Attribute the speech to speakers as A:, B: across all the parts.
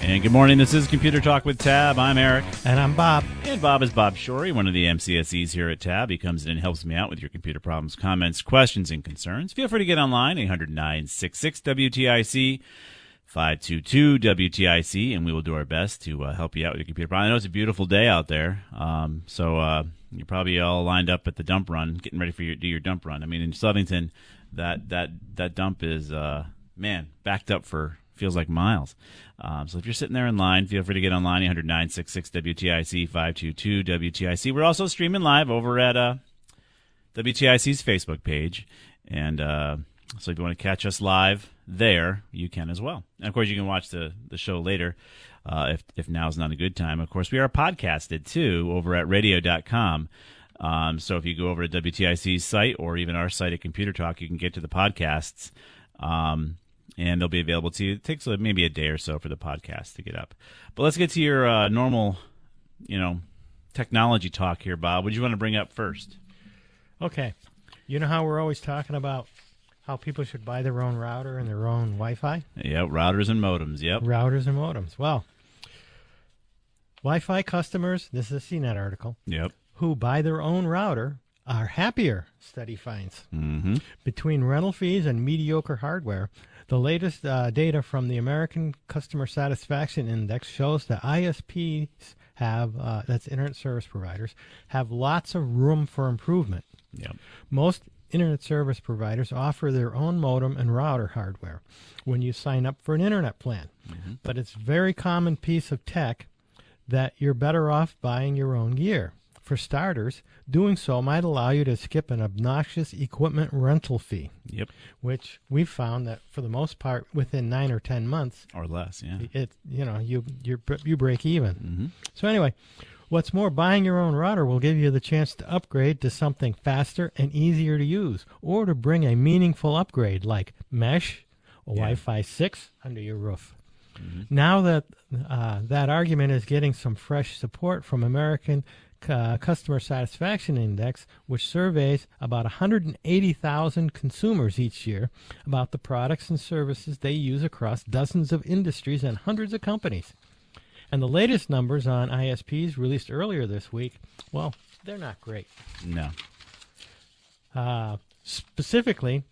A: And good morning. This is Computer Talk with Tab. I'm Eric.
B: And I'm Bob.
A: And Bob is Bob Shorey, one of the MCSEs here at Tab. He comes in and helps me out with your computer problems, comments, questions, and concerns. Feel free to get online, 800 966 WTIC. 522 WTIC, and we will do our best to uh, help you out with your computer problem. I know it's a beautiful day out there, um, so uh, you're probably all lined up at the dump run, getting ready for your do your dump run. I mean, in Southington, that that that dump is uh, man backed up for feels like miles. Um, so if you're sitting there in line, feel free to get online, 800 966 WTIC 522 WTIC. We're also streaming live over at uh, WTIC's Facebook page. And uh, so if you want to catch us live there, you can as well. And of course, you can watch the, the show later uh, if, if now's not a good time. Of course, we are podcasted too over at radio.com. Um, so if you go over to WTIC's site or even our site at Computer Talk, you can get to the podcasts. Um, and they'll be available to you. It takes uh, maybe a day or so for the podcast to get up. But let's get to your uh, normal, you know, technology talk here, Bob. What do you want to bring up first?
B: Okay. You know how we're always talking about how people should buy their own router and their own Wi-Fi?
A: Yep, routers and modems. Yep,
B: routers and modems. Well, Wi-Fi customers. This is a CNET article.
A: Yep.
B: Who buy their own router are happier. Study finds
A: mm-hmm.
B: between rental fees and mediocre hardware. The latest uh, data from the American Customer Satisfaction Index shows that ISPs have, uh, that's internet service providers, have lots of room for improvement.
A: Yep.
B: Most internet service providers offer their own modem and router hardware when you sign up for an internet plan.
A: Mm-hmm.
B: But it's a very common piece of tech that you're better off buying your own gear. For starters, doing so might allow you to skip an obnoxious equipment rental fee.
A: Yep.
B: Which we've found that for the most part, within nine or ten months
A: or less, yeah,
B: it you know you you you break even.
A: Mm-hmm.
B: So anyway, what's more, buying your own router will give you the chance to upgrade to something faster and easier to use, or to bring a meaningful upgrade like mesh or
A: Yeah.
B: Wi-Fi six under your roof.
A: Mm-hmm.
B: Now that uh, that argument is getting some fresh support from American uh, Customer Satisfaction Index, which surveys about 180,000 consumers each year about the products and services they use across dozens of industries and hundreds of companies. And the latest numbers on ISPs released earlier this week, well, they're not great.
A: no,
B: Uh, specifically,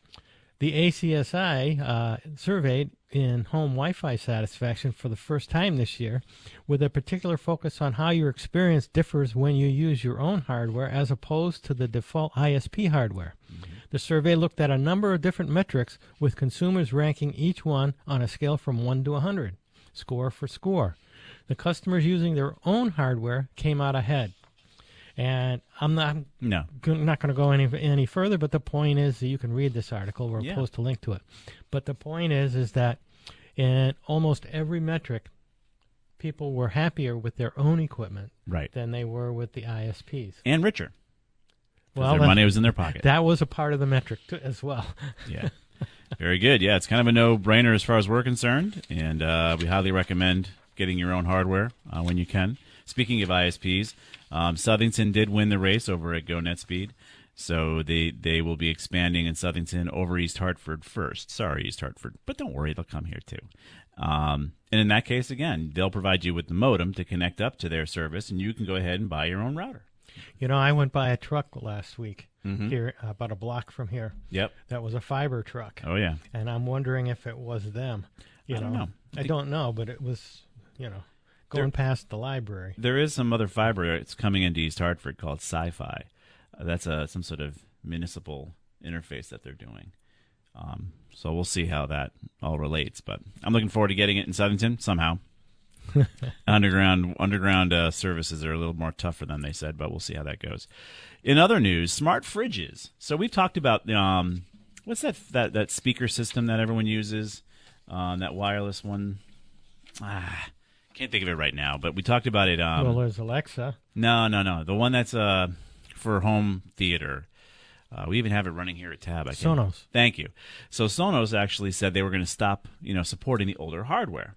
B: the ACSI uh, surveyed in home Wi Fi satisfaction for the first time this year, with a particular focus on how your experience differs when you use your own hardware as opposed to the default ISP hardware. Mm-hmm. The survey looked at a number of different metrics, with consumers ranking each one on a scale from 1 to 100, score for score. The customers using their own hardware came out ahead. And I'm not
A: no,
B: go- not going to go any any further. But the point is, that you can read this article. We'll
A: Yeah.
B: post a link to it. But the point is, is that in almost every metric, people were happier with their own equipment
A: right,
B: than they were with the ISPs.
A: and richer.
B: Well,
A: their
B: that-
A: money was in their pocket.
B: That was a part of the metric too, as well.
A: yeah. Very good. Yeah, it's kind of a no-brainer as far as we're concerned, and uh, we highly recommend getting your own hardware uh, when you can. Speaking of ISPs, um, Southington did win the race over at Go NetSpeed. So they they will be expanding in Southington over East Hartford first. Sorry, East Hartford, but don't worry, they'll come here too. Um, and in that case, again, they'll provide you with the modem to connect up to their service, and you can go ahead and buy your own router.
B: You know, I went by a truck last week
A: Mhm.
B: here, about a block from here.
A: Yep.
B: That was a fiber truck.
A: Oh yeah.
B: And I'm wondering if it was them. You
A: I don't know.
B: I don't know, but it was, you know, going past the library.
A: There is some other fiber. It's coming into East Hartford called SiFi. Uh, that's a some sort of municipal interface that they're doing. Um, so we'll see how that all relates. But I'm looking forward to getting it in Southington somehow. underground underground uh, services are a little more tough for them, they said, but we'll see how that goes. In other news, smart fridges. So we've talked about um, what's that that that speaker system that everyone uses, um, that wireless one. Ah, can't think of it right now, but we talked about it. Um,
B: well, there's Alexa.
A: no, no, no. The one that's uh for home theater. Uh, we even have it running here at Tab. I.
B: Sonos.
A: Thank you. So Sonos actually said they were going to stop, you know, supporting the older hardware,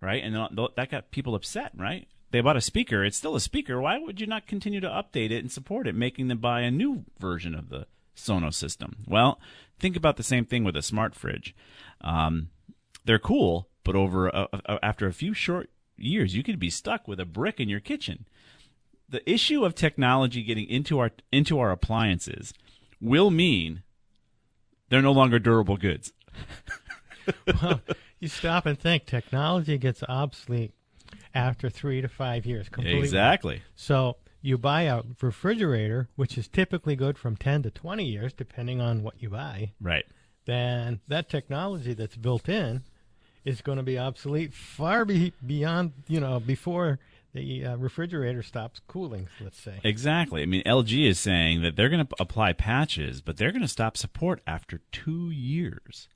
A: right? And that got people upset, right? They bought a speaker. It's still a speaker. Why would you not continue to update it and support it, making them buy a new version of the Sonos system? Well, think about the same thing with a smart fridge. Um, they're cool, but over a, a, after a few short years, you could be stuck with a brick in your kitchen the issue of technology getting into our into our appliances will mean they're no longer durable goods.
B: well, you stop and think. Technology gets obsolete after three to five years. Completely.
A: Exactly.
B: So you buy a refrigerator, which is typically good from ten to twenty years, depending on what you buy.
A: Right.
B: Then that technology that's built in is going to be obsolete far be- beyond you know before the uh, refrigerator stops cooling. Let's say.
A: Exactly. I mean, LG is saying that they're going to apply patches, but they're going to stop support after two years.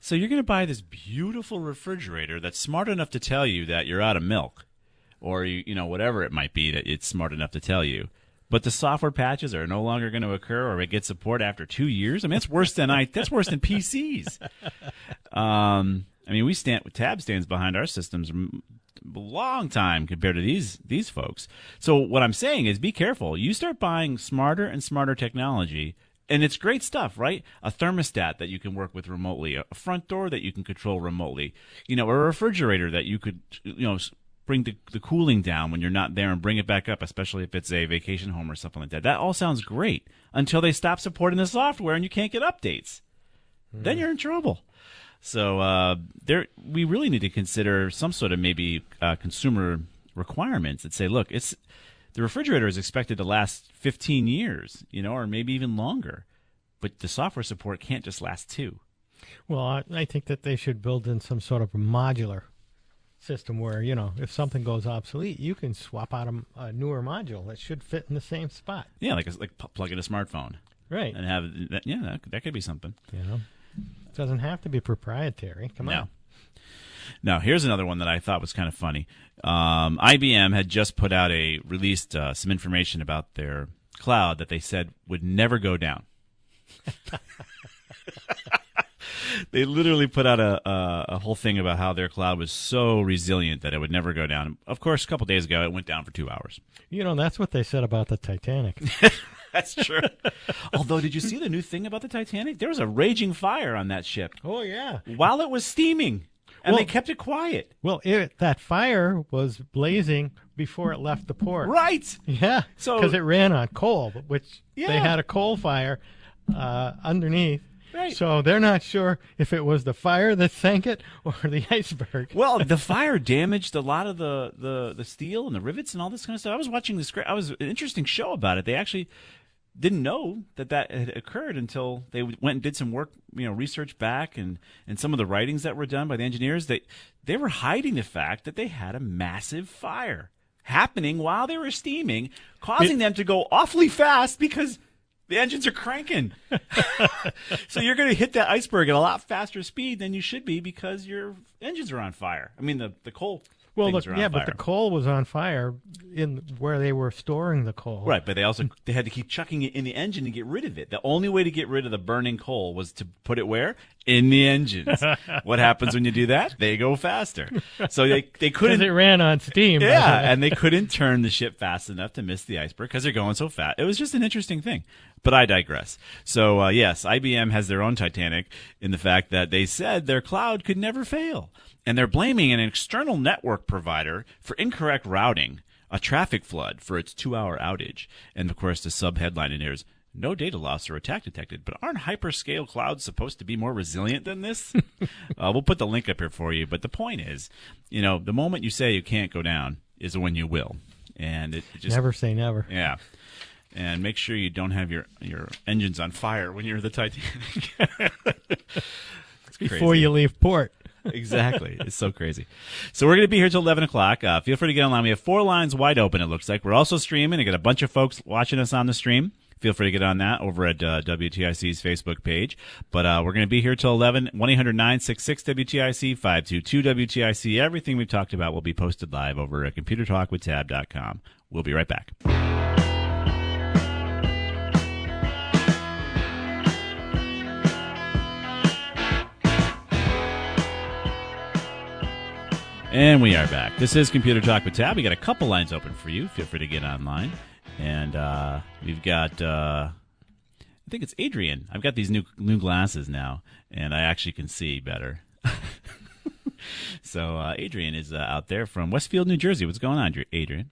A: So you're going to buy this beautiful refrigerator that's smart enough to tell you that you're out of milk, or you, you know whatever it might be that it's smart enough to tell you. But the software patches are no longer going to occur, or it gets support after two years. I mean, that's worse than I. That's worse than PCs. Um, I mean, we stand Tab stands behind our systems long time compared to these these folks. So what I'm saying is, be careful. You start buying smarter and smarter technology, and it's great stuff, right? A thermostat that you can work with remotely, a front door that you can control remotely, you know, a refrigerator that you could, you know, bring the, the cooling down when you're not there and bring it back up, especially if it's a vacation home or something like that. That all sounds great until they stop supporting the software and you can't get updates. Mm. Then you're in trouble. So uh, there, we really need to consider some sort of maybe uh, consumer requirements that say, look, it's the refrigerator is expected to last 15 years, you know, or maybe even longer, but the software support can't just last two.
B: Well, I, I think that they should build in some sort of modular system where you know if something goes obsolete, you can swap out a, a newer module that should fit in the same spot.
A: Yeah, like a, like plug in a smartphone,
B: right?
A: And have that. Yeah, that, that could be something.
B: You know. Doesn't have to be proprietary. Come
A: no.
B: on.
A: Now, here's another one that I thought was kind of funny. Um, IBM had just put out a released uh, some information about their cloud that they said would never go down. they literally put out a, a, a whole thing about how their cloud was so resilient that it would never go down. Of course, a couple days ago, it went down for two hours.
B: You know, that's what they said about the Titanic.
A: That's true. Although, did you see the new thing about the Titanic? There was a raging fire on that ship.
B: Oh yeah,
A: while it was steaming, and
B: Well-
A: they kept it quiet.
B: Well, it, that fire was blazing before it left the port.
A: Right.
B: Yeah.
A: So-
B: because it ran on coal, which they had a coal fire uh, underneath.
A: Right.
B: So they're not sure if it was the fire that sank it or the iceberg.
A: Well, the fire damaged a lot of the, the, the steel and the rivets and all this kind of stuff. I was watching this. great- I was an interesting show about it. They actually didn't know that that had occurred until they went and did some work, you know, research back and, and some of the writings that were done by the engineers. They they were hiding the fact that they had a massive fire happening while they were steaming, causing them to go awfully fast because the engines are cranking. so you're going to hit that iceberg at a lot faster speed than you should be because your engines are on fire. I mean, the the coal.
B: Well,
A: things
B: the,
A: are on
B: yeah,
A: fire.
B: but the coal was on fire in where they were storing the coal.
A: Right, but they also they had to keep chucking it in the engine to get rid of it. The only way to get rid of the burning coal was to put it where? In the engines. what happens when you do that? They go faster. So they they couldn't
B: it ran on steam.
A: Yeah, and they couldn't turn the ship fast enough to miss the iceberg because they're going so fast. It was just an interesting thing. But I digress. So, uh, yes, IBM has their own Titanic in the fact that they said their cloud could never fail. And they're blaming an external network provider for incorrect routing, a traffic flood for its two hour outage. And of course, the sub headline in here is no data loss or attack detected. But aren't hyperscale clouds supposed to be more resilient than this? uh, we'll put the link up here for you. But the point is, you know, the moment you say you can't go down is when you will. And it, it just
B: never say never.
A: Yeah. And make sure you don't have your, your engines on fire when you're the Titanic.
B: Before you leave port.
A: exactly. It's so crazy. So we're going to be here till 11 o'clock. Uh, feel free to get online. We have four lines wide open, it looks like. We're also streaming. I got a bunch of folks watching us on the stream. Feel free to get on that over at uh, WTIC's Facebook page. But uh, we're going to be here till 11. 1 800 966 WTIC 522 WTIC. Everything we've talked about will be posted live over at computertalkwithtab.com. We'll be right back. And we are back. This is Computer Talk with Tab. We got a couple lines open for you. Feel free to get online. And uh, we've got, uh, I think it's Adrian. I've got these new new glasses now, and I actually can see better. so uh, Adrian is uh, out there from Westfield, New Jersey. What's going on, Adrian?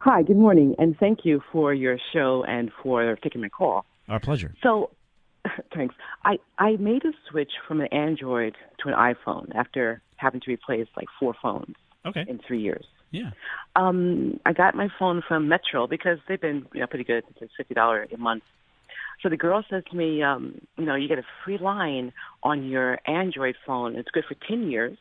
C: Hi, good morning, and thank you for your show and for taking my call.
A: Our pleasure.
C: So, thanks. I, I made a switch from an Android to an iPhone after having to replace like four phones
A: okay.
C: in three years.
A: Yeah.
C: Um, I got my phone from Metro because they've been you know pretty good. It's like fifty dollars a month. So the girl says to me, um, you know, you get a free line on your Android phone. It's good for ten years,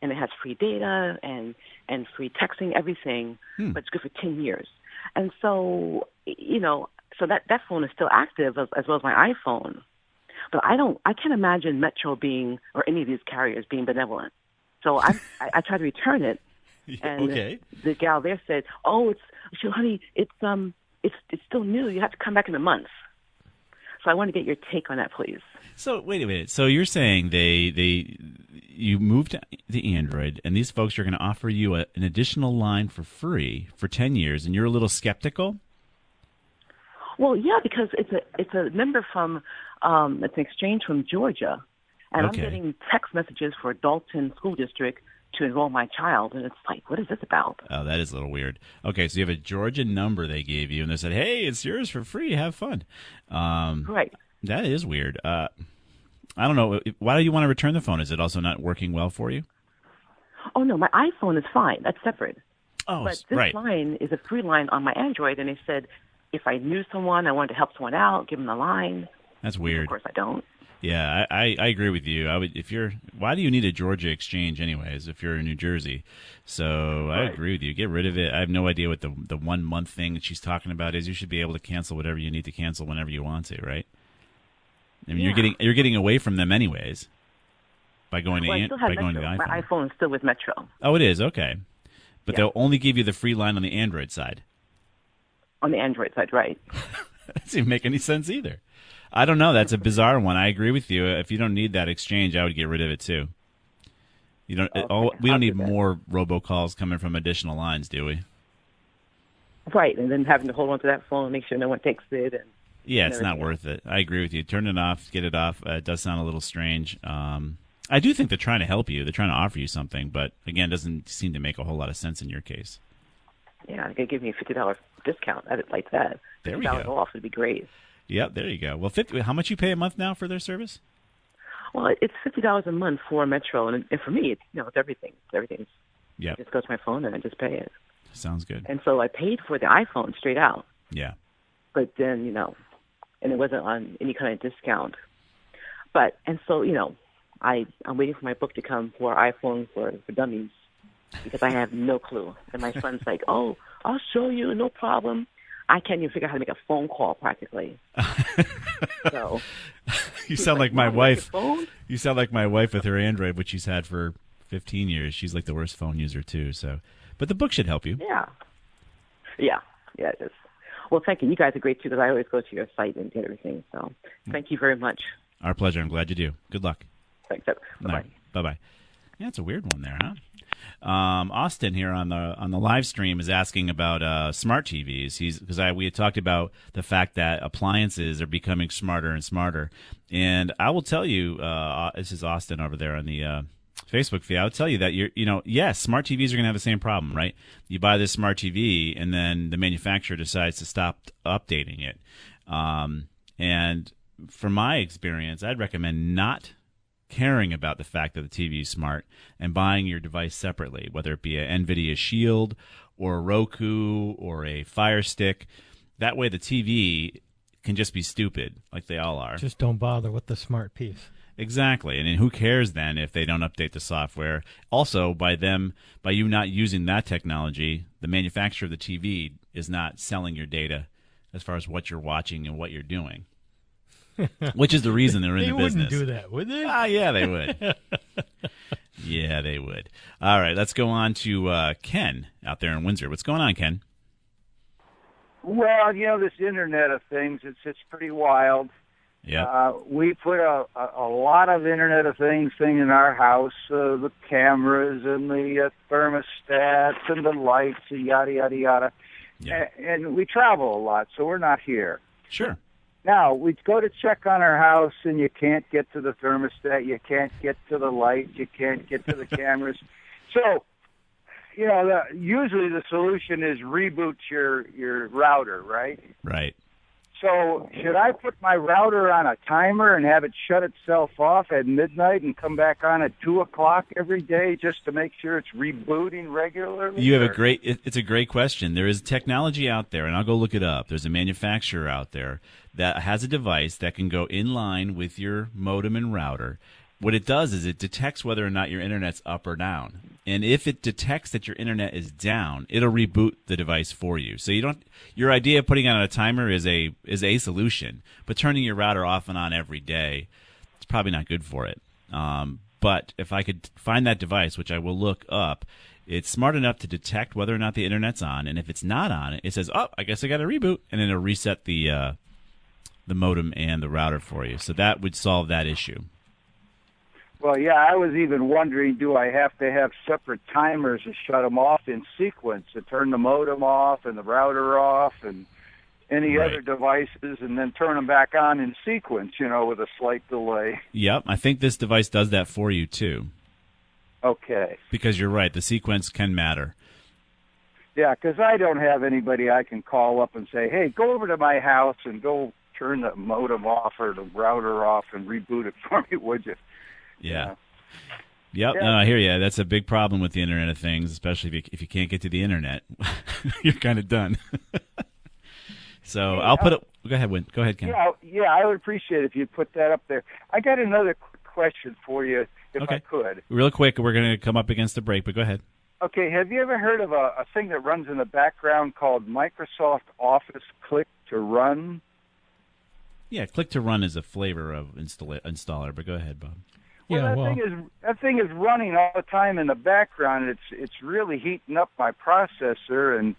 C: and it has free data and and free texting, everything.
A: Hmm.
C: But it's good for ten years. And so, you know, so that that phone is still active as, as well as my iPhone. But I don't, I can't imagine Metro being or any of these carriers being benevolent. So I, I, I tried to return it, and
A: okay.
C: the gal there said, "Oh, it's she, honey, it's um, it's it's still new. You have to come back in a month." So I want to get your take on that, please.
A: So wait a minute. So you're saying they they you moved to the Android, and these folks are going to offer you a, an additional line for free for ten years, and you're a little skeptical?
C: Well, yeah, because it's a it's a member from um, it's an exchange from Georgia, and
A: Okay.
C: I'm getting text messages for Dalton School District to enroll my child, and it's like, what is this about?
A: Oh, that is a little weird. Okay, so you have a Georgia number they gave you, and they said, "Hey, it's yours for free. Have fun." Um,
C: Right.
A: That is weird. Uh, I don't know. Why do you want to return the phone? Is it also not working well for you?
C: Oh no, my iPhone is fine. That's separate.
A: Oh,
C: but this
A: right.
C: line is a free line on my Android, and they said if I knew someone, I wanted to help someone out, give them the line.
A: That's weird.
C: Of course, I don't.
A: Yeah, I, I, I agree with you. I would if you're why do you need a Georgia exchange anyways if you're in New Jersey? So I agree with you. Get rid of it. I have no idea what the the one month thing that she's talking about is. You should be able to cancel whatever you need to cancel whenever you want to, right? I mean, you're getting you're getting away from them anyways by going
C: well, I
A: to
C: still have
A: by going to the iPhone.
C: My iPhone is still with Metro
A: Oh, it is okay, but
C: Yeah.
A: they'll only give you the free line on the Android side.
C: on the Android side, right?
A: That doesn't make any sense either. I don't know. That's a bizarre one. I agree with you. If you don't need that exchange, I would get rid of it too. You don't.
C: Okay,
A: all, we don't need
C: that.
A: more robocalls coming from additional lines, do we?
C: Right, and then having to hold on to that phone and make sure no one takes it. And
A: Yeah, it's not worth it. I agree with you. Turn it off. Get it off. Uh, it does sound a little strange. Um, I do think they're trying to help you. They're trying to offer you something, but again, it doesn't seem to make a whole lot of sense in your case.
C: Yeah, they could give me a fifty dollars discount. I'd like that.
A: There we go.
C: off would be great.
A: Yep, there you go. Well, 50, how much you pay a month now for their service?
C: Well, it's fifty dollars a month for Metro, and, and for me, it's you know it's everything. It's everything.
A: Yeah.
C: Just go to my phone and I just pay it.
A: sounds good.
C: And so I paid for the iPhone straight out,
A: Yeah.
C: but then you know, and it wasn't on any kind of discount. But and so you know, I I'm waiting for my book to come for iPhone for for dummies because I have no clue. And my son's like, "Oh, I'll show you, no problem." I can't even figure out how to make a phone call practically. so
A: You sound like my wife.
C: phone?"
A: You sound like my wife with her Android, which she's had for 15 years. She's like the worst phone user too. So, but the book should help you.
C: Yeah. Yeah. Yeah, it is. Well, thank you. You guys are great too because I always go to your site and get everything. So mm. thank you very much.
A: Our pleasure. I'm glad you do. Good luck.
C: Thanks. Bye bye.
A: Bye bye. Yeah, it's a weird one there, huh? Um, Austin here on the on the live stream is asking about uh, smart TVs. He's because I we had talked about the fact that appliances are becoming smarter and smarter, and I will tell you, uh, this is Austin over there on the uh, Facebook feed. I'll tell you that you're, you know, yes, smart TVs are going to have the same problem, right? You buy this smart TV, and then the manufacturer decides to stop updating it. Um, and from my experience, I'd recommend not caring about the fact that the TV is smart and buying your device separately, whether it be an NVIDIA Shield or a Roku or a Fire Stick. That way, the TV can just be stupid, like they all are.
B: Just don't bother with the smart piece.
A: Exactly. And who cares then if they don't update the software? Also, by them, by you not using that technology, the manufacturer of the TV is not selling your data as far as what you're watching and what you're doing. Which is the reason they're in
B: they
A: the business.
B: They wouldn't do that, would they?
A: Ah, yeah, they would. yeah, they would. All right, let's go on to uh, Ken out there in Windsor. What's going on, Ken?
D: Well, you know this Internet of Things. It's it's pretty wild.
A: Yeah.
D: Uh, we put a, a, a lot of Internet of Things thing in our house, uh, the cameras and the uh, thermostats and the lights, and yada yada yada.
A: Yeah.
D: A- and we travel a lot, so we're not here.
A: Sure.
D: Now we go to check on our house, and you can't get to the thermostat, you can't get to the lights, you can't get to the cameras. So, you know, the, usually the solution is reboot your your router, right?
A: Right.
D: So should I put my router on a timer and have it shut itself off at midnight and come back on at two o'clock every day just to make sure it's rebooting regularly?
A: You have a great. It's a great question. There is technology out there, and I'll go look it up. There's a manufacturer out there that has a device that can go in line with your modem and router. What it does is it detects whether or not your internet's up or down. And if it detects that your internet is down, it'll reboot the device for you. So you don't your idea of putting on a timer is a is a solution, but turning your router off and on every day, it's probably not good for it. Um, but if I could find that device, which I will look up, it's smart enough to detect whether or not the internet's on, and if it's not on, it says, "Oh, I guess I got to reboot," and then it'll reset the uh, the modem and the router for you. So that would solve that issue.
D: Well, yeah, I was even wondering, do I have to have separate timers to shut them off in sequence to turn the modem off and the router off and any
A: Right.
D: other devices and then turn them back on in sequence, you know, with a slight delay.
A: Yep, I think this device does that for you too,
D: Okay.
A: because you're right. The sequence can matter.
D: Yeah, because I don't have anybody I can call up and say, hey, go over to my house and go turn the modem off or the router off and reboot it for me, would you?
A: Yeah. Yep,
D: Yeah.
A: no, I hear you. That's a big problem with the Internet of Things, especially if you, if you can't get to the Internet. you're kind of done. so I'll put it. Go ahead, Win. Go ahead, Ken.
D: Yeah, yeah, I would appreciate it if you put that up there. I got another question for you, if I
A: Okay.
D: could.
A: Real quick, we're going to come up against the break, but go ahead.
D: Okay, have you ever heard of a, a thing that runs in the background called Microsoft Office Click to Run?
A: Yeah, click to run is a flavor of install- installer, but go ahead, Bob.
D: Well, that thing is that thing is running all the time in the background. It's it's really heating up my processor and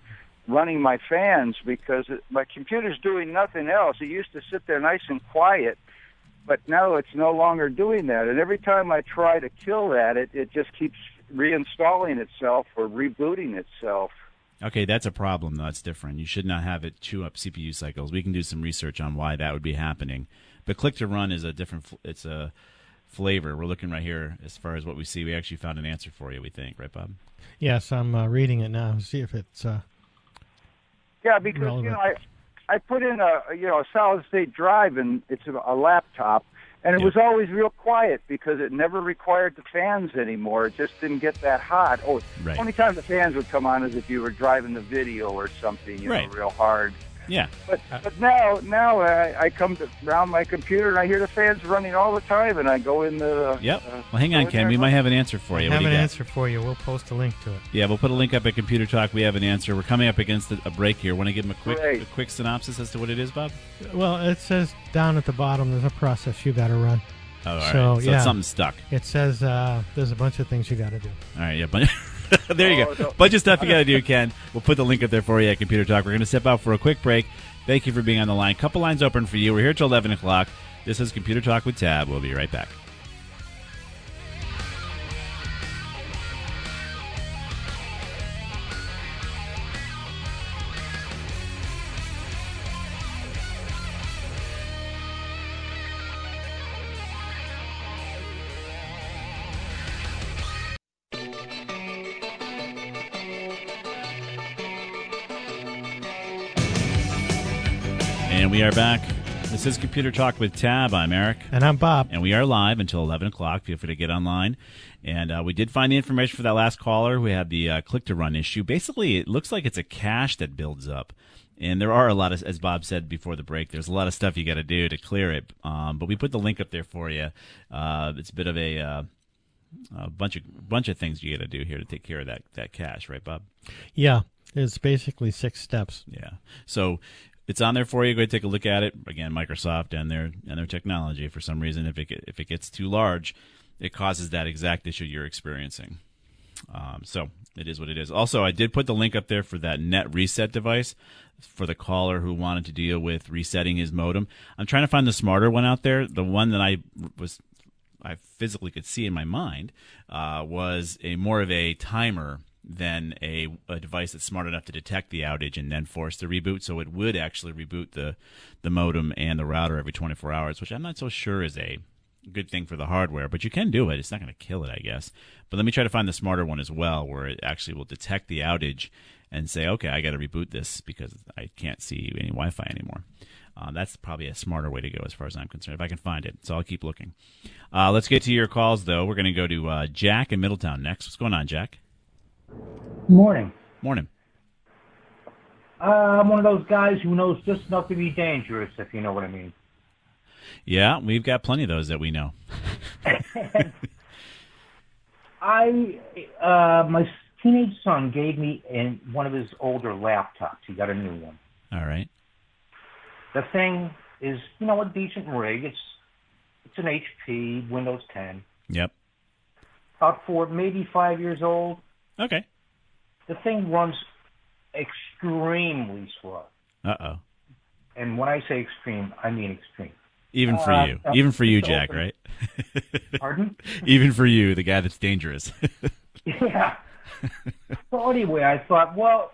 D: running my fans because it, my computer's doing nothing else. It used to sit there nice and quiet, but now it's no longer doing that. And every time I try to kill that, it it just keeps reinstalling itself or rebooting itself.
A: Okay, that's a problem. though. That's different. You should not have it chew up CPU cycles. We can do some research on why that would be happening. But click to run is a different. It's a flavor. We're looking right here as far as what we see. We actually found an answer for you. We think, right, Bob?
B: Yes, I'm uh, reading it now. See if it's. Uh,
D: Yeah, because
B: Relevant.
D: you know I I put in a you know a solid state drive and it's a, a laptop, and it was always real quiet because it never required the fans anymore. It just didn't get that hot. Oh,
A: Right.
D: only time the fans would come on is if you were driving the video or something, you
A: Right.
D: know, real hard.
A: Yeah.
D: But but now now I, I come to, around my computer and I hear the fans running all the time, and I go in the
A: Yep.
D: uh,
A: Well, hang on, Ken. We might have an answer for you. What
B: have
A: you
B: an
A: got?
B: answer for you. We'll post a link to it.
A: Yeah, we'll put a link up at Computer Talk. We have an answer. We're coming up against a a break here. Want to give them a quick,
D: Great.
A: a quick synopsis as to what it is, Bob?
B: Well, it says down at the bottom there's a process you got to run.
A: Oh, all right.
B: so,
A: So
B: yeah,
A: it's something stuck.
B: It says uh, there's a bunch of things you got to do.
A: All right, yeah. Bunch, there you
D: Oh,
A: go.
D: no.
A: Bunch of stuff you got to do, Ken. We'll put the link up there for you at Computer Talk. We're going to step out for a quick break. Thank you for being on the line. Couple lines open for you. We're here till 11 o'clock. This is Computer Talk with Tab. We'll be right back. And we are back. This is Computer Talk with Tab. I'm Eric.
B: And I'm Bob.
A: And we are live until 11 o'clock. Feel free to get online. And uh, we did find the information for that last caller We had the uh, click to run issue. Basically, it looks like it's a cache that builds up. And there are a lot of, as Bob said before the break, there's a lot of stuff you got to do to clear it. Um, but we put the link up there for you. Uh, it's a bit of a, uh, a bunch of bunch of things you got to do here to take care of that that cache, right, Bob?
B: Yeah, it's basically six steps.
A: Yeah. So it's on there for you. Go ahead take a look at it. Again, Microsoft and their and their technology. For some reason, if it if it gets too large, it causes that exact issue you're experiencing. Um, so it is what it is. Also, I did put the link up there for that net reset device for the caller who wanted to deal with resetting his modem. I'm trying to find the smarter one out there. The one that I was I physically could see in my mind uh, was a more of a timer than a, a device that's smart enough to detect the outage and then force the reboot. So it would actually reboot the the modem and the router every 24 hours, which I'm not so sure is a good thing for the hardware, but you can do it. It's not going to kill it, I guess. But let me try to find the smarter one as well, where it actually will detect the outage and say, okay, I got to reboot this because I can't see any Wi-Fi anymore. Uh, that's probably a smarter way to go as far as I'm concerned, if I can find it. So I'll keep looking. Uh, let's get to your calls, though. We're going to go to uh, Jack in Middletown next. What's going on, Jack?
E: Morning.
A: Morning.
E: Uh, I'm one of those guys who knows just enough to be dangerous, if you know what I mean.
A: Yeah, we've got plenty of those that we know.
E: I, uh, my teenage son gave me in one of his older laptops. He got a new one.
A: All right.
E: The thing is, you know, a decent rig. It's it's an HP Windows 10.
A: Yep.
E: About four, maybe five years old.
A: Okay.
E: The thing runs extremely slow.
A: Uh oh.
E: And when I say extreme, I mean extreme.
A: Even for
E: Uh,
A: you, even for you, Jack,
E: open.
A: right?
E: Pardon?
A: even for you, the guy that's dangerous.
E: Yeah. so anyway, I thought, well,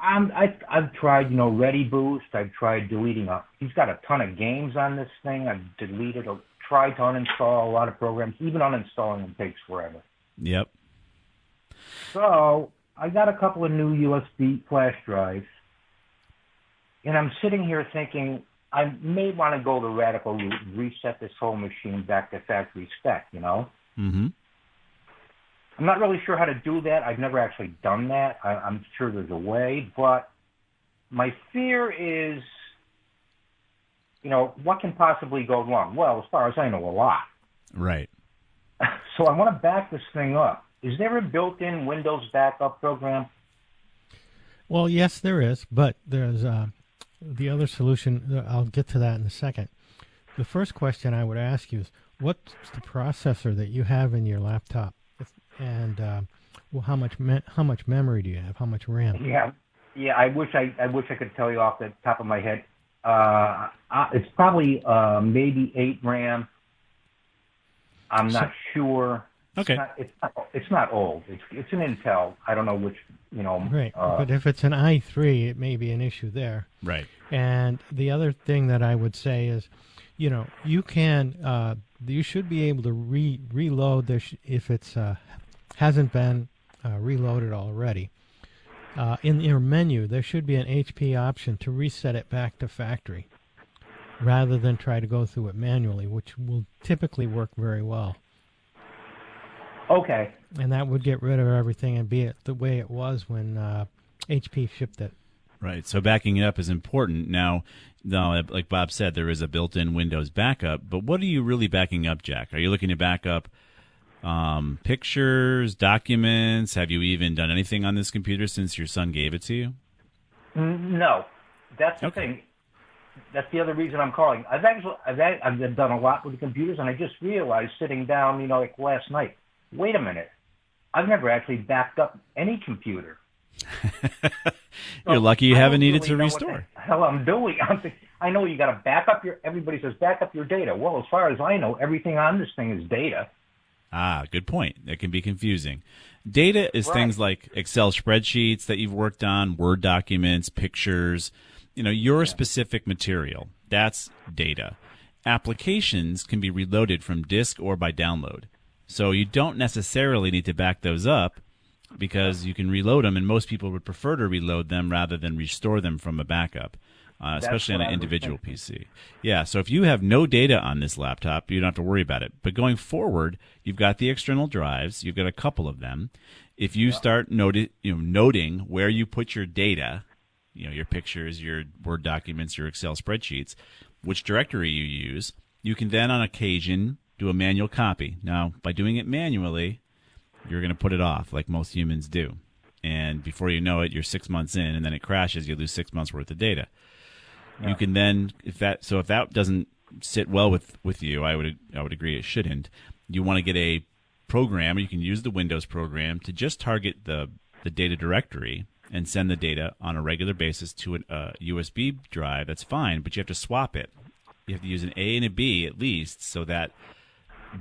E: I'm, I, I've tried, you know, Ready Boost. I've tried deleting a. He's got a ton of games on this thing. I've deleted, a, tried to uninstall a lot of programs. Even uninstalling them takes forever.
A: yep.
E: So I got a couple of new USB flash drives, and I'm sitting here thinking I may want to go the radical route and reset this whole machine back to factory spec. You know.
A: Mm-hmm.
E: I'm not really sure how to do that. I've never actually done that. I, I'm sure there's a way, but my fear is, you know, what can possibly go wrong? Well, as far as I know, a lot.
A: Right.
E: So I want to back this thing up. Is there a built-in Windows backup program?
B: Well, yes, there is, but there's uh, the other solution. uh, I'll get to that in a second. The first question I would ask you is, what's the processor that you have in your laptop, and uh, well, how much me- how much memory do you have? How much RAM?
E: Yeah, yeah. I wish I I wish I could tell you off the top of my head. Uh, it's probably uh, maybe eight RAM. I'm not sure.
A: Okay.
E: It's not, it's not, it's not old. It's it's an Intel. I don't know which. You know.
B: Right,
E: Uh,
B: but if it's an i3, it may be an issue there.
A: Right.
B: And the other thing that I would say is, you know, you can, uh, you should be able to re- reload this if it's uh, hasn't been uh, reloaded already. Uh, in your menu, there should be an HP option to reset it back to factory, rather than try to go through it manually, which will typically work very well.
E: Okay.
B: And that would get rid of everything and be it the way it was when uh, HP shipped it.
A: Right. So backing it up is important. Now, now, like Bob said, there is a built-in Windows backup. But what are you really backing up, Jack? Are you looking to back up um, pictures, documents? Have you even done anything on this computer since your son gave it to you?
E: No, that's the thing. That's the other reason I'm calling. I've actually I've, a- I've done a lot with the computers, and I just realized sitting down, you know, like last night. Wait a minute, I've never actually backed up any computer.
A: You're lucky you
E: I
A: haven't needed
E: really
A: to restore.
E: hell I'm doing. I'm think, I know you got to back up your. Everybody says back up your data. Well, as far as I know, everything on this thing is data.
A: Ah, good point. That can be confusing. Data is
E: Right.
A: things like Excel spreadsheets that you've worked on, Word documents, pictures, you know, your specific material. That's data. Applications can be reloaded from disk or by download. So you don't necessarily need to back those up because you can reload them, and most people would prefer to reload them rather than restore them from a backup. uh, especially on an individual PC. Yeah, so if you have no data on this laptop, you don't have to worry about it. But going forward, you've got the external drives. You've got a couple of them. If you start noti- you know, noting where you put your data, you know, your pictures, your Word documents, your Excel spreadsheets, which directory you use, you can then on occasion do a manual copy. Now, by doing it manually, you're going to put it off like most humans do. And before you know it, you're six months in, and then it crashes. You lose six months worth of data. You can then, if that, so if that doesn't sit well with with you, I would I would agree it shouldn't. You want to get a program, or you can use the Windows program to just target the the data directory and send the data on a regular basis to a uh, USB drive. That's fine, but you have to swap it. You have to use an A and a B at least, so that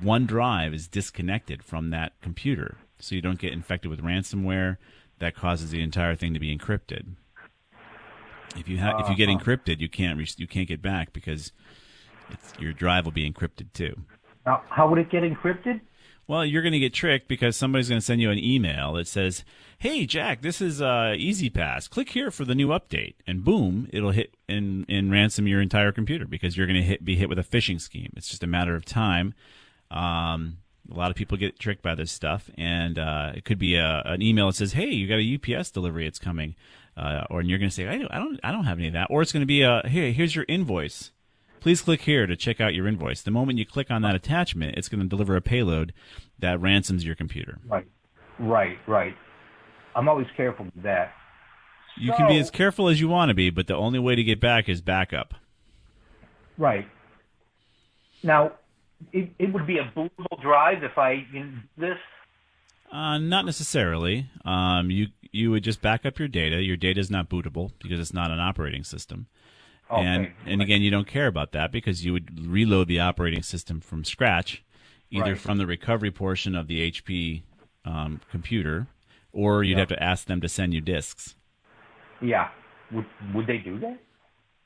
A: one drive is disconnected from that computer, so you don't get infected with ransomware that causes the entire thing to be encrypted. If you ha- if you get
E: Uh-huh.
A: encrypted, you can't re- you can't get back because it's, your drive will be encrypted too.
E: How would it get encrypted?
A: Well, you're going to get tricked because somebody's going to send you an email that says, "Hey, Jack, this is uh, E-ZPass. Click here for the new update," and boom, it'll hit and, and ransom your entire computer because you're going to hit, be hit with a phishing scheme. It's just a matter of time. Um, a lot of people get tricked by this stuff, and uh, it could be a, an email that says, "Hey, you got a UPS delivery. It's coming," uh, or and you're going to say, "I don't, I don't, I don't have any of that," or it's going to be a, "Here, here's your invoice." Please click here to check out your invoice. The moment you click on that attachment, it's going to deliver a payload that ransoms your computer.
E: Right, right, right. I'm always careful with that.
A: You can be as careful as you want to be, but the only way to get back is backup.
E: Right. Now, it, it would be a bootable drive if I in this.
A: Uh, not necessarily. Um, you you would just back up your data. Your data is not bootable because it's not an operating system.
E: Okay,
A: and and again, you don't care about that because you would reload the operating system from scratch, either
E: Right.
A: from the recovery portion of the HP um, computer, or you'd
E: Yeah.
A: have to ask them to send you disks.
E: Yeah. Would would they do that?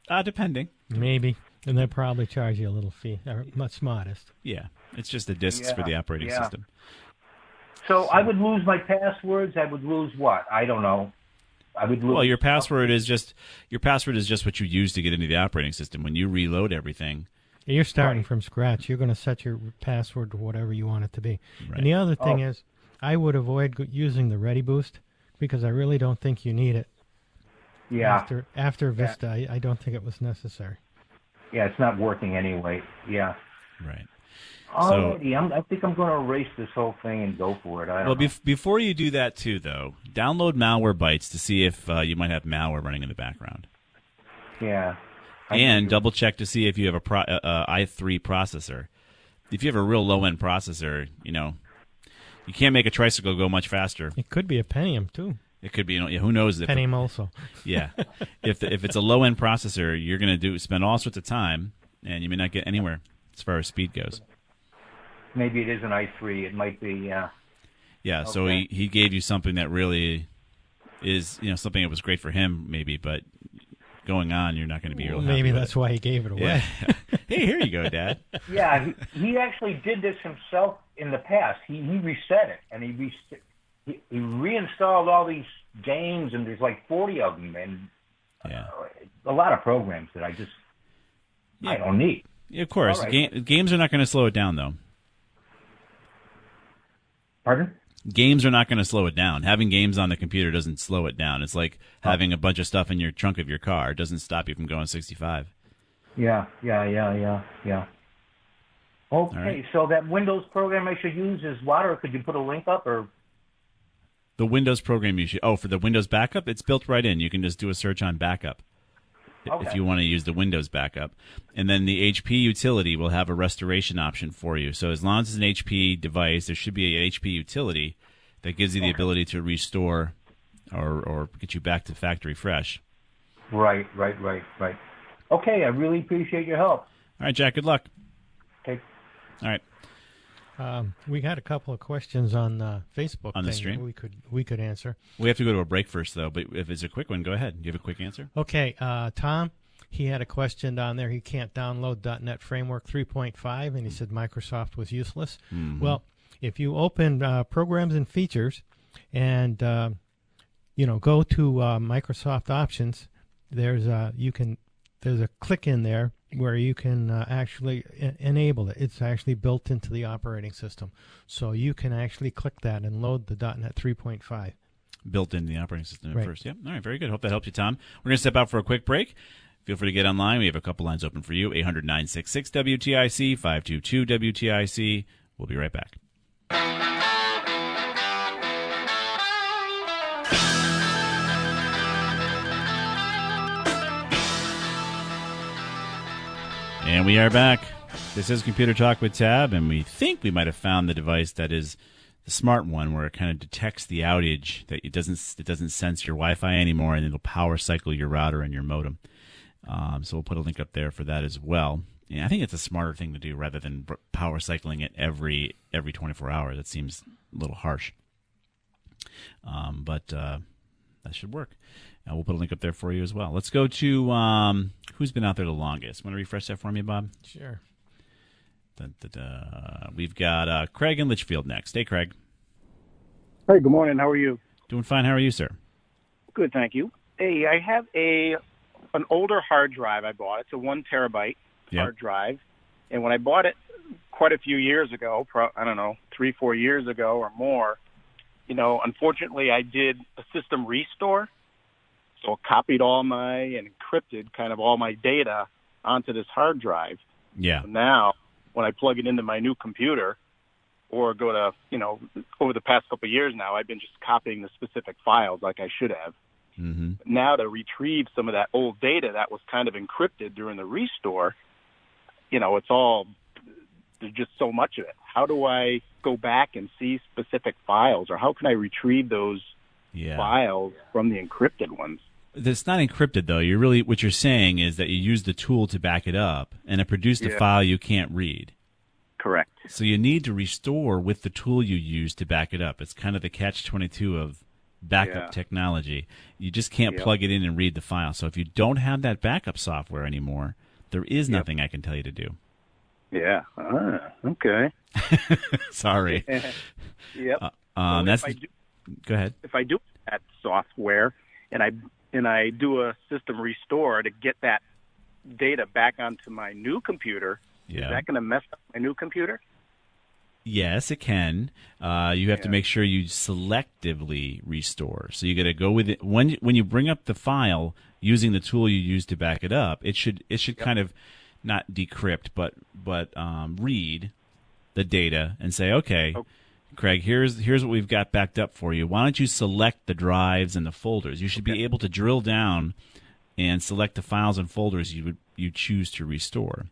A: Uh, depending.
B: Maybe, and they probably charge you a little fee, or much modest.
A: Yeah, it's just the disks for the operating
E: yeah.
A: system.
E: So I would lose my passwords. I would lose what? I don't know. I would lose.
A: Well, your password is just your password is just what you use to get into the operating system. When you reload everything,
B: You're starting from scratch. You're going to set your password to whatever you want it to be.
A: Right.
B: And the other thing
E: Oh.
B: is, I would avoid using the Ready Boost because I really don't think you need it.
E: Yeah.
B: After after Vista, I, I don't think it was necessary.
E: Yeah, it's not working anyway. Yeah.
A: right?
E: Alrighty, I'm, I think I'm going to erase this whole thing and go for it. I don't
A: Well,
E: know.
A: bef- before you do that too, though, download Malwarebytes to see if uh, you might have malware running in the background,
E: yeah. I
A: and double check to see if you have a pro- uh, uh, i3 processor. If you have a real low end processor, you know you can't make a tricycle go much faster.
B: It could be a Pentium too.
A: It could be, you know, who knows? If
B: Pentium also.
A: yeah, if the, if it's a low end processor, you're going to do spend all sorts of time, and you may not get anywhere as far as speed goes.
E: Maybe it is an i3. It might be. Yeah.
A: Yeah, so he, he gave you something that really is you know something that was great for him maybe, but going on you're not going to be.
B: Well,
A: happy
B: maybe
A: with
B: that's
A: it.
B: why he gave it away.
A: Yeah. hey, here you go, Dad.
E: Yeah, he, he actually did this himself in the past. He he reset it and he re- he, he reinstalled all these games and there's like 40 of them and uh,
A: Yeah.
E: a lot of programs that I just I don't need.
A: Yeah, of course,
E: right.
A: Ga- games are not going to slow it down though.
E: Pardon?
A: Games are not going to slow it down. Having games on the computer doesn't slow it down. It's like having a bunch of stuff in your trunk of your car. It doesn't stop you from going 65.
E: Yeah, yeah, yeah, yeah, yeah. Okay,
A: right.
E: so that Windows program I should use is what, or could you put a link up, or
A: The Windows program you should. Oh, for the Windows backup, it's built right in. You can just do a search on backup if you want to use the Windows backup. And then the HP utility will have a restoration option for you. So as long as it's an HP device, there should be an HP utility that gives you the ability to restore or or get you back to factory fresh.
E: right, right, right, right. Okay, I really appreciate your help.
A: All right, Jack. Good luck.
E: Okay.
A: All right.
B: Um, we had a couple of questions on uh, Facebook
A: On the stream?
B: that we could we could answer.
A: We have to go to a break first, though. But if it's a quick one, go ahead. Do you have a quick answer?
B: Okay, uh, Tom, he had a question down there. He can't download .NET Framework 3.5, and he said Microsoft was useless.
A: Mhm.
B: Well, if you open uh, Programs and Features, and uh, you know go to uh, Microsoft Options, there's uh, you can there's a click in there where you can uh, actually enable it. It's actually built into the operating system, so you can actually click that and load the .NET 3.5.
A: built in the operating system at
B: Right.
A: first. Yep. All right. Very good. Hope that helps you, Tom. We're going to step out for a quick break. Feel free to get online. We have a couple lines open for you 800 966 WTIC, 522 WTIC. We'll be right back. And we are back. This is Computer Talk with Tab, and we think we might have found the device that is the smart one, where it kind of detects the outage that it doesn't it doesn't sense your Wi-Fi anymore, and it'll power cycle your router and your modem. Um, so we'll put a link up there for that as well. And I think it's a smarter thing to do rather than power cycling it every every 24 hours. That seems a little harsh. Um, but uh, that should work. Uh, we'll put a link up there for you as well. Let's go to um, who's been out there the longest. Want to refresh that for me, Bob?
B: Sure.
A: Dun, dun, dun. We've got uh, Craig in Litchfield next. Hey, Craig.
F: Hey, good morning. How are you?
A: Doing fine. How are you, sir?
F: Good, thank you. Hey, I have a an older hard drive I bought. It's a one terabyte
A: Yeah.
F: hard drive, and when I bought it quite a few years ago, pro, I don't know, three, four years ago or more, you know, unfortunately, I did a system restore, so it copied all my and encrypted kind of all my data onto this hard drive.
A: Yeah.
F: Now, when I plug it into my new computer or go to, you know, over the past couple of years now, I've been just copying the specific files like I should have.
A: Mm-hmm.
F: Now to retrieve some of that old data that was kind of encrypted during the restore, you know, it's all, there's just so much of it. How do I go back and see specific files or how can I retrieve those
A: Yeah.
F: files from the encrypted ones?
A: It's not encrypted though. You're really what you're saying is that you use the tool to back it up, and it produced a file you can't read.
F: Correct.
A: So you need to restore with the tool you use to back it up. It's kind of the catch twenty two of backup
F: Yeah.
A: technology. You just can't
F: Yep.
A: plug it in and read the file. So if you don't have that backup software anymore, there is
F: Yep.
A: nothing I can tell you to do.
F: Yeah. Ah, okay.
A: Sorry.
F: yep.
A: Uh, um,
F: So
A: that's
F: if I do,
A: go ahead.
F: if I do that software and I and I do a system restore to get that data back onto my new computer,
A: Yeah.
F: is that going to mess up my new computer?
A: Yes, it can. Uh, you have to make sure you selectively restore. So you got to go with it when when you bring up the file using the tool you use to back it up. It should it should kind of not decrypt, but but um, read the data and say, okay, Craig, here's here's what we've got backed up for you. Why don't you select the drives and the folders? You should be able to drill down and select the files and folders you would you choose to restore.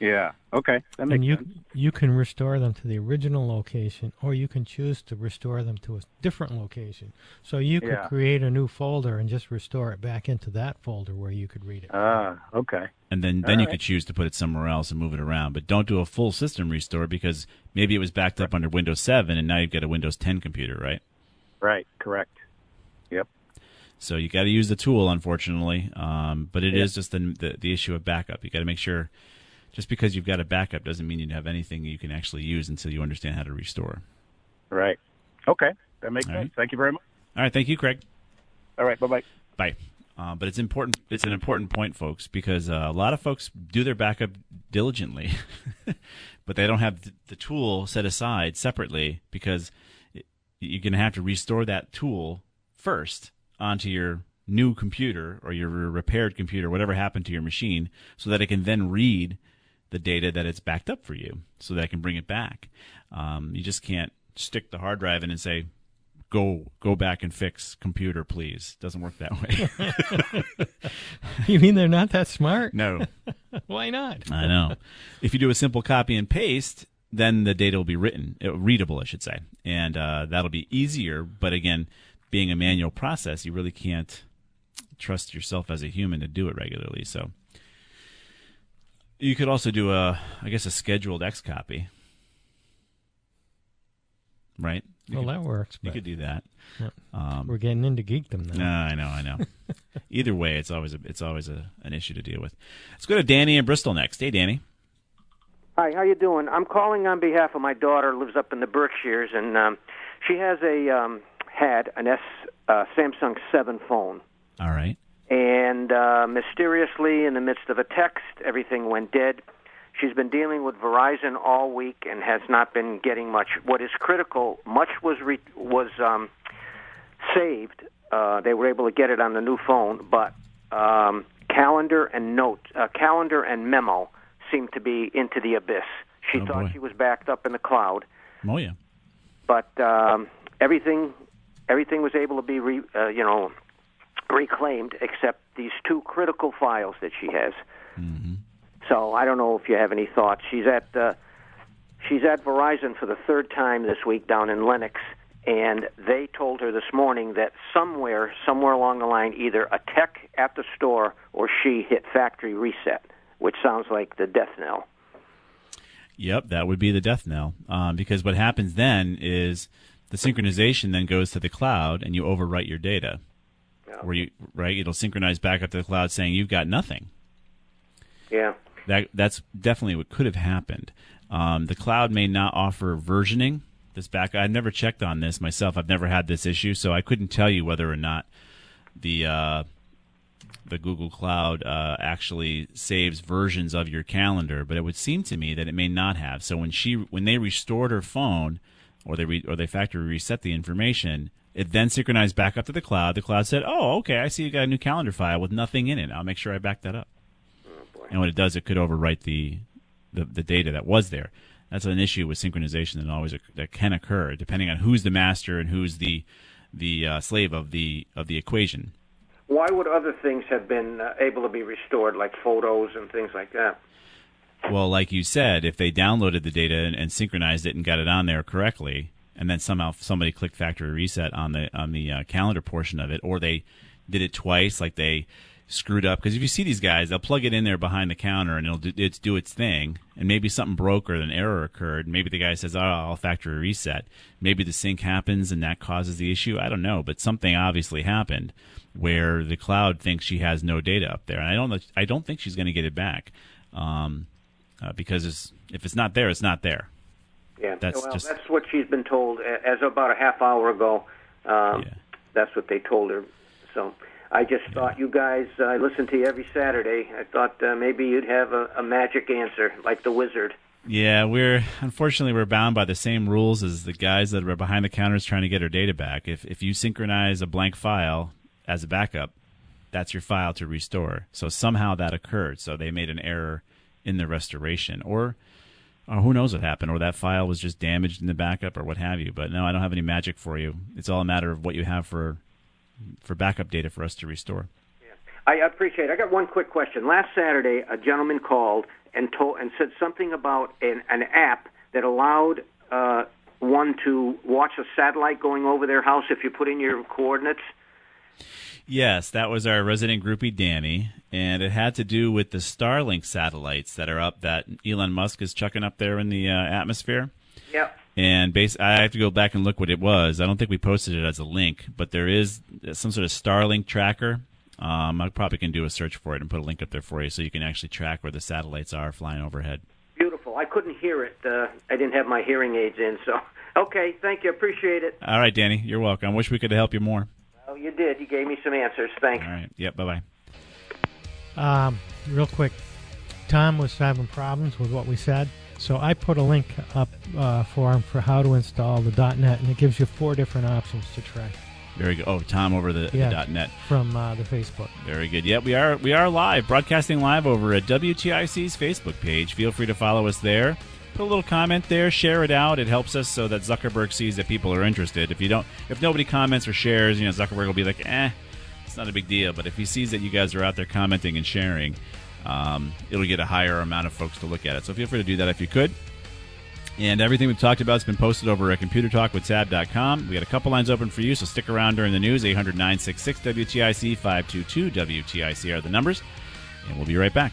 F: Yeah. Okay. That makes
B: and you
F: sense.
B: you can restore them to the original location, or you can choose to restore them to a different location. So you could
F: Yeah.
B: create a new folder and just restore it back into that folder where you could read it.
F: Ah, okay.
A: And then, then
F: All
A: you
F: right.
A: could choose to put it somewhere else and move it around. But don't do a full system restore because maybe it was backed up under Windows 7 and now you've got a Windows 10 computer, right?
F: Right. Correct. Yep.
A: So you got to use the tool, unfortunately. Um, but it is
F: Yeah.
A: just the, the the issue of backup. You got to make sure. Just because you've got a backup doesn't mean you have anything you can actually use until you understand how to restore.
F: Right. Okay. That makes
A: All
F: sense.
A: right.
F: Thank you very much.
A: All right, thank you, Craig.
F: All right. Bye bye.
A: Bye. Uh, but it's important. It's an important point, folks, because uh, a lot of folks do their backup diligently, but they don't have th- the tool set aside separately because it, you're going to have to restore that tool first onto your new computer or your repaired computer, whatever happened to your machine, so that it can then read the data that it's backed up for you, so that I can bring it back. Um, you just can't stick the hard drive in and say, "Go, go back and fix computer, please." Doesn't work that way.
B: you mean they're not that smart?
A: No.
B: Why not?
A: I know. If you do a simple copy and paste, then the data will be written, uh, readable, I should say, and uh, that'll be easier. But again, being a manual process, you really can't trust yourself as a human to do it regularly. So you could also do a, I guess, a scheduled X copy, right? You
B: Well,
A: could-
B: that works,
A: You
B: but-
A: could do that.
B: Yep.
A: Um,
B: We're getting into geekdom now.
A: no, I know, I know. Either way, it's always a, it's always a, an issue to deal with. Let's go to Danny in Bristol next. Hey, Danny.
G: Hi, how you doing? I'm calling on behalf of my daughter. Lives up in the Berkshires, and um, she has a um, had an S uh, Samsung Seven phone,
A: All right.
G: And uh, mysteriously, in the midst of a text, everything went dead. She's been dealing with Verizon all week and has not been getting much. What is critical, much was re- was um, saved. Uh, they were able to get it on the new phone, but um, calendar and note, uh, calendar and memo seemed to be into the abyss. She
A: Oh,
G: thought
A: boy.
G: she was backed up in the cloud,
A: Oh yeah.
G: but um, everything everything was able to be re, uh, you know reclaimed except these two critical files that she has. So I don't know if you have any thoughts. She's at uh, she's at Verizon for the third time this week down in Lenox, and they told her this morning that somewhere somewhere along the line, either a tech at the store or she hit factory reset, which sounds like the death knell.
A: Yep, that would be the death knell. Um, because what happens then is the synchronization then goes to the cloud, and you overwrite your data. Where you right, it'll synchronize back up to the cloud, saying you've got nothing.
G: Yeah.
A: That that's definitely what could have happened. Um, the cloud may not offer versioning. This back, I've never checked on this myself. I've never had this issue, so I couldn't tell you whether or not the uh, the Google Cloud uh, actually saves versions of your calendar. But it would seem to me that it may not have. So when she when they restored her phone, or they re, or they factory reset the information, it then synchronized back up to the cloud. The cloud said, "Oh, okay, I see you got a new calendar file with nothing in it. I'll make sure I back that up." and what it does, it could overwrite the, the the data that was there. That's an issue with synchronization that always that can occur, depending on who's the master and who's the the uh, slave of the of the equation.
G: Why would other things have been uh, able to be restored, like photos and things like that?
A: Well, like you said, if they downloaded the data and, and synchronized it and got it on there correctly, and then somehow somebody clicked factory reset on the on the uh, calendar portion of it, or they did it twice, like they screwed up. Because if you see these guys, they'll plug it in there behind the counter and it'll do, it's do its thing, and maybe something broke or an error occurred. Maybe the guy says, "Oh, I'll factory reset." Maybe the sync happens and that causes the issue. I don't know, but something obviously happened where the cloud thinks she has no data up there, and I don't. I don't think she's going to get it back. Um, uh, because it's, if it's not there, it's not there.
G: Yeah,
A: That's
G: well,
A: just-
G: that's what she's been told as of about a half hour ago. Um, That's what they told her. So I just thought you guys. uh, I listen to you every Saturday. I thought uh, maybe you'd have a, a magic answer, like the wizard.
A: Yeah, we're unfortunately we're bound by the same rules as the guys that are behind the counters trying to get our data back. If if you synchronize a blank file as a backup, that's your file to restore. So somehow that occurred. So they made an error in the restoration, or or who knows what happened, or that file was just damaged in the backup, or what have you. But no, I don't have any magic for you. It's all a matter of what you have for for backup data for us to restore.
G: I appreciate. it. I got one quick question. Last Saturday, a gentleman called and told and said something about an, an app that allowed uh, one to watch a satellite going over their house if you put in your coordinates.
A: Yes, that was our resident groupie Danny, and it had to do with the Starlink satellites that are up that Elon Musk is chucking up there in the uh, atmosphere.
G: Yep.
A: And base, I have to go back and look what it was. I don't think we posted it as a link, but there is some sort of Starlink tracker. Um, I probably can do a search for it and put a link up there for you, so you can actually track where the satellites are flying overhead.
G: Beautiful. I couldn't hear it. Uh, I didn't have my hearing aids in. So, okay. Thank you. Appreciate it.
A: All right, Danny, you're welcome. I wish we could help you more.
G: Well, you did. You gave me some answers. Thanks.
A: All right. Yep. Bye bye.
B: Um, real quick, Tom was having problems with what we said, so I put a link up uh, for him for how to install the .NET, and it gives you four different options to try.
A: Very good. Oh, Tom over the,
B: Yeah,
A: the .net.
B: from uh, the Facebook.
A: Very good. Yep, we are we are live, broadcasting live over at WTIC's Facebook page. Feel free to follow us there. Put a little comment there, share it out. It helps us so that Zuckerberg sees that people are interested. If you don't, if nobody comments or shares, you know, Zuckerberg will be like, eh, it's not a big deal. But if he sees that you guys are out there commenting and sharing, um, it'll get a higher amount of folks to look at it. So feel free to do that if you could. And everything we've talked about has been posted over at computertalkwithtab.com. We got a couple lines open for you, so stick around during the news. 800 966 WTIC 522 WTIC are the numbers. And we'll be right back.